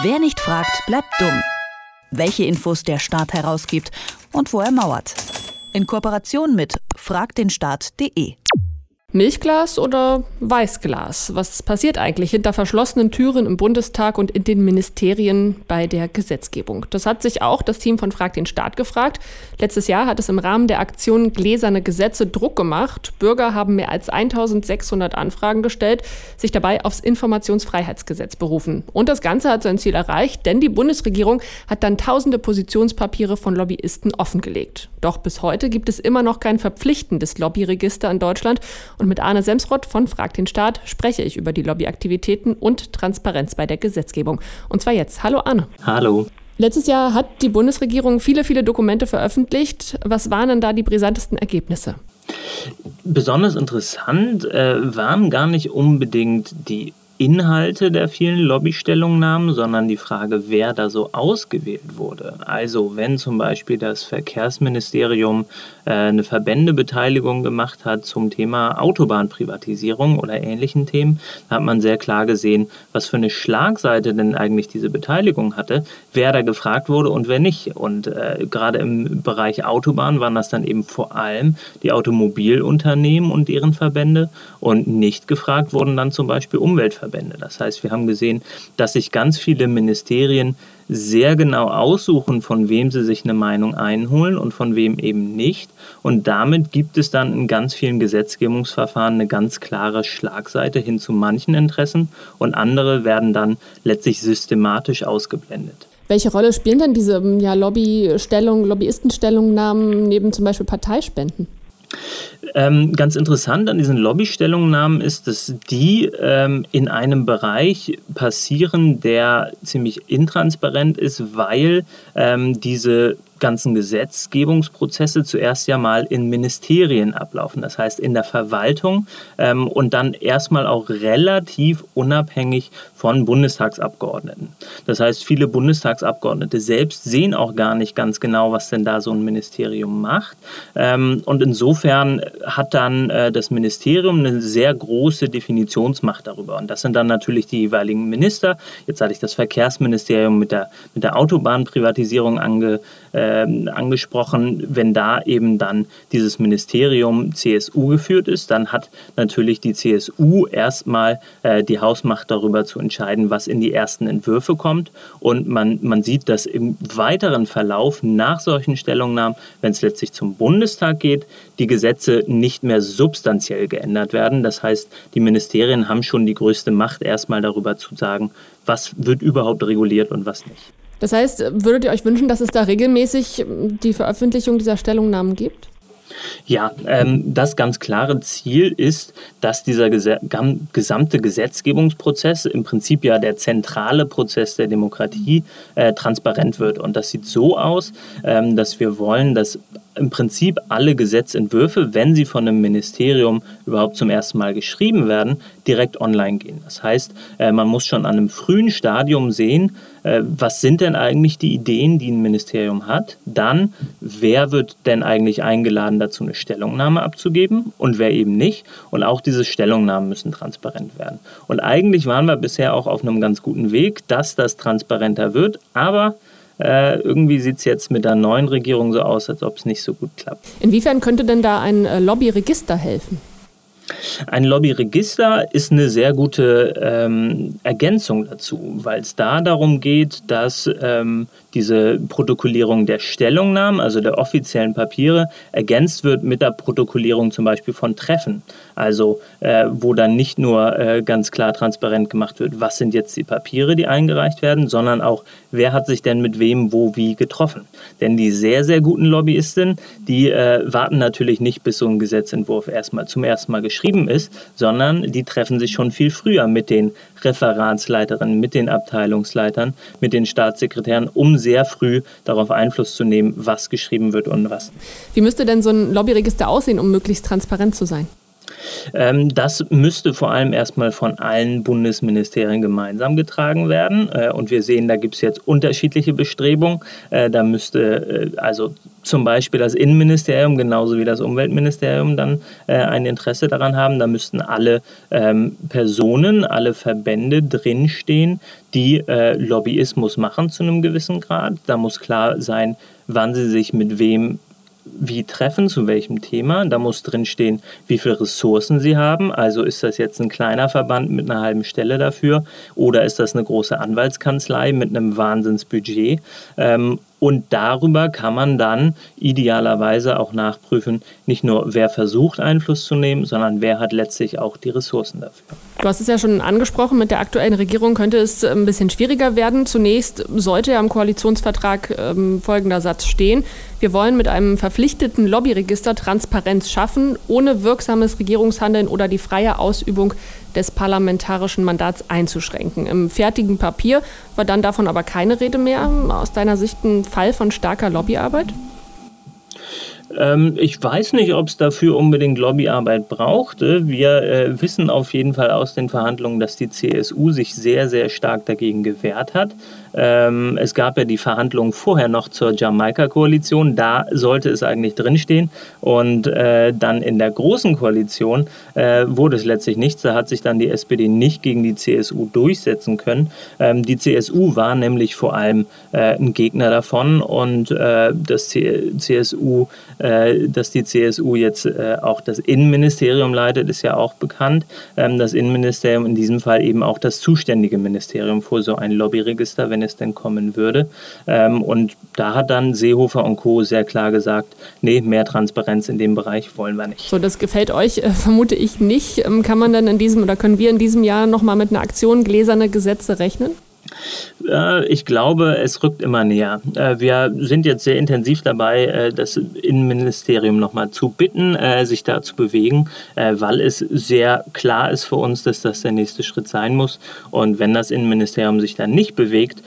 Wer nicht fragt, bleibt dumm. Welche Infos der Staat herausgibt und wo er mauert. In Kooperation mit fragdenstaat.de. Milchglas oder Weißglas? Was passiert eigentlich hinter verschlossenen Türen im Bundestag und in den Ministerien bei der Gesetzgebung? Das hat sich auch das Team von Frag den Staat gefragt. Letztes Jahr hat es im Rahmen der Aktion Gläserne Gesetze Druck gemacht. Bürger haben mehr als 1600 Anfragen gestellt, sich dabei aufs Informationsfreiheitsgesetz berufen. Und das Ganze hat sein Ziel erreicht, denn die Bundesregierung hat dann tausende Positionspapiere von Lobbyisten offengelegt. Doch bis heute gibt es immer noch kein verpflichtendes Lobbyregister in Deutschland und mit Arne Semsrott von Frag den Staat spreche ich über die Lobbyaktivitäten und Transparenz bei der Gesetzgebung. Und zwar jetzt. Hallo Arne. Hallo. Letztes Jahr hat die Bundesregierung viele, viele Dokumente veröffentlicht. Was waren denn da die brisantesten Ergebnisse? Besonders interessant äh, waren gar nicht unbedingt die Inhalte der vielen Lobbystellungnahmen, sondern die Frage, wer da so ausgewählt wurde. Also wenn zum Beispiel das Verkehrsministerium eine Verbändebeteiligung gemacht hat zum Thema Autobahnprivatisierung oder ähnlichen Themen, da hat man sehr klar gesehen, was für eine Schlagseite denn eigentlich diese Beteiligung hatte, wer da gefragt wurde und wer nicht. Und äh, gerade im Bereich Autobahn waren das dann eben vor allem die Automobilunternehmen und deren Verbände und nicht gefragt wurden dann zum Beispiel Umweltverbände. Verbände. Das heißt, wir haben gesehen, dass sich ganz viele Ministerien sehr genau aussuchen, von wem sie sich eine Meinung einholen und von wem eben nicht. Und damit gibt es dann in ganz vielen Gesetzgebungsverfahren eine ganz klare Schlagseite hin zu manchen Interessen und andere werden dann letztlich systematisch ausgeblendet. Welche Rolle spielen denn diese ja, Lobbystellung, Lobbyistenstellungnahmen neben zum Beispiel Parteispenden? Ähm, ganz interessant an diesen Lobbystellungnahmen ist, dass die ähm, in einem Bereich passieren, der ziemlich intransparent ist, weil ähm, diese ganzen Gesetzgebungsprozesse zuerst ja mal in Ministerien ablaufen, das heißt in der Verwaltung ähm, und dann erstmal auch relativ unabhängig von Bundestagsabgeordneten. Das heißt, viele Bundestagsabgeordnete selbst sehen auch gar nicht ganz genau, was denn da so ein Ministerium macht. Ähm, und insofern hat dann äh, das Ministerium eine sehr große Definitionsmacht darüber. Und das sind dann natürlich die jeweiligen Minister. Jetzt hatte ich das Verkehrsministerium mit der, mit der Autobahnprivatisierung ange, äh, äh, angesprochen, wenn da eben dann dieses Ministerium CSU geführt ist, dann hat natürlich die CSU erstmal äh, die Hausmacht darüber zu entscheiden, was in die ersten Entwürfe kommt. Und man, man sieht, dass im weiteren Verlauf nach solchen Stellungnahmen, wenn es letztlich zum Bundestag geht, die Gesetze nicht mehr substanziell geändert werden. Das heißt, die Ministerien haben schon die größte Macht, erstmal darüber zu sagen, was wird überhaupt reguliert und was nicht. Das heißt, würdet ihr euch wünschen, dass es da regelmäßig die Veröffentlichung dieser Stellungnahmen gibt? Ja, ähm, das ganz klare Ziel ist, dass dieser gesamte Gesetzgebungsprozess, im Prinzip ja der zentrale Prozess der Demokratie, äh, transparent wird. Und das sieht so aus, ähm, dass wir wollen, dass im Prinzip alle Gesetzentwürfe, wenn sie von einem Ministerium überhaupt zum ersten Mal geschrieben werden, direkt online gehen. Das heißt, äh, man muss schon an einem frühen Stadium sehen, äh, was sind denn eigentlich die Ideen, die ein Ministerium hat. Dann, wer wird denn eigentlich eingeladen, dazu eine Stellungnahme abzugeben und wer eben nicht. Und auch diese Stellungnahmen müssen transparent werden. Und eigentlich waren wir bisher auch auf einem ganz guten Weg, dass das transparenter wird. Aber äh, irgendwie sieht es jetzt mit der neuen Regierung so aus, als ob es nicht so gut klappt. Inwiefern könnte denn da ein äh, Lobbyregister helfen? Ein Lobbyregister ist eine sehr gute ähm, Ergänzung dazu, weil es da darum geht, dass ähm, diese Protokollierung der Stellungnahmen, also der offiziellen Papiere, ergänzt wird mit der Protokollierung zum Beispiel von Treffen. Also äh, wo dann nicht nur äh, ganz klar transparent gemacht wird, was sind jetzt die Papiere, die eingereicht werden, sondern auch, wer hat sich denn mit wem, wo, wie getroffen. Denn die sehr, sehr guten Lobbyisten, die äh, warten natürlich nicht, bis so ein Gesetzentwurf erstmal zum ersten Mal geschrieben ist, sondern die treffen sich schon viel früher mit den Referatsleiterinnen, mit den Abteilungsleitern, mit den Staatssekretären, um sehr früh darauf Einfluss zu nehmen, was geschrieben wird und was. Wie müsste denn so ein Lobbyregister aussehen, um möglichst transparent zu sein? Ähm, das müsste vor allem erstmal von allen Bundesministerien gemeinsam getragen werden. Äh, und wir sehen, da gibt es jetzt unterschiedliche Bestrebungen. Äh, da müsste äh, also zum Beispiel das Innenministerium genauso wie das Umweltministerium dann ein Interesse daran haben. Da müssten alle ähm, Personen, alle Verbände drinstehen, die Lobbyismus machen zu einem gewissen Grad. Da muss klar sein, wann sie sich mit wem wie treffen, zu welchem Thema. Da muss drinstehen, wie viele Ressourcen sie haben. Also ist das jetzt ein kleiner Verband mit einer halben Stelle dafür oder ist das eine große Anwaltskanzlei mit einem Wahnsinnsbudget? Ähm, und darüber kann man dann idealerweise auch nachprüfen, nicht nur wer versucht Einfluss zu nehmen, sondern wer hat letztlich auch die Ressourcen dafür. Du hast es ja schon angesprochen, mit der aktuellen Regierung könnte es ein bisschen schwieriger werden. Zunächst sollte ja im Koalitionsvertrag ähm, folgender Satz stehen. Wir wollen mit einem verpflichteten Lobbyregister Transparenz schaffen, ohne wirksames Regierungshandeln oder die freie Ausübung des parlamentarischen Mandats einzuschränken. Im fertigen Papier war dann davon aber keine Rede mehr. Aus deiner Sicht ein Fall von starker Lobbyarbeit? Ähm, ich weiß nicht, ob es dafür unbedingt Lobbyarbeit brauchte. Wir äh, wissen auf jeden Fall aus den Verhandlungen, dass die CSU sich sehr, sehr stark dagegen gewehrt hat. Ähm, es gab ja die Verhandlungen vorher noch zur Jamaika-Koalition. Da sollte es eigentlich drinstehen. Und äh, dann in der großen Koalition äh, wurde es letztlich nichts. Da hat sich dann die SPD nicht gegen die CSU durchsetzen können. Ähm, die CSU war nämlich vor allem äh, ein Gegner davon und äh, das CSU äh, dass die CSU jetzt äh, auch das Innenministerium leitet, ist ja auch bekannt. Ähm, das Innenministerium in diesem Fall eben auch das zuständige Ministerium vor so ein Lobbyregister, wenn es denn kommen würde. Ähm, und da hat dann Seehofer und Co. sehr klar gesagt, nee, mehr Transparenz in dem Bereich wollen wir nicht. So, das gefällt euch, äh, vermute ich nicht. Ähm, kann man dann in diesem oder können wir in diesem Jahr nochmal mit einer Aktion gläserne Gesetze rechnen? Ich glaube, es rückt immer näher. Äh, wir sind jetzt sehr intensiv dabei, äh, das Innenministerium nochmal zu bitten, äh, sich da zu bewegen, weil es sehr klar ist für uns, dass das der nächste Schritt sein muss. Und wenn das Innenministerium sich dann nicht bewegt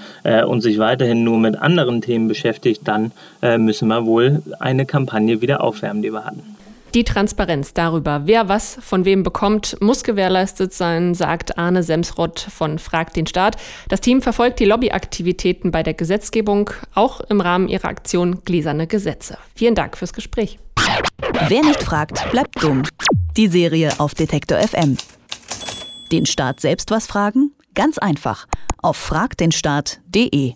und sich weiterhin nur mit anderen Themen beschäftigt, dann müssen wir wohl eine Kampagne wieder aufwärmen, die wir hatten. Die Transparenz darüber, wer was von wem bekommt, muss gewährleistet sein, sagt Arne Semsrott von Frag den Staat. Das Team verfolgt die Lobbyaktivitäten bei der Gesetzgebung, auch im Rahmen ihrer Aktion Gläserne Gesetze. Vielen Dank fürs Gespräch. Wer nicht fragt, bleibt dumm. Die Serie auf Detektor FM. Den Staat selbst was fragen? Ganz einfach. Auf fragdenstaat.de.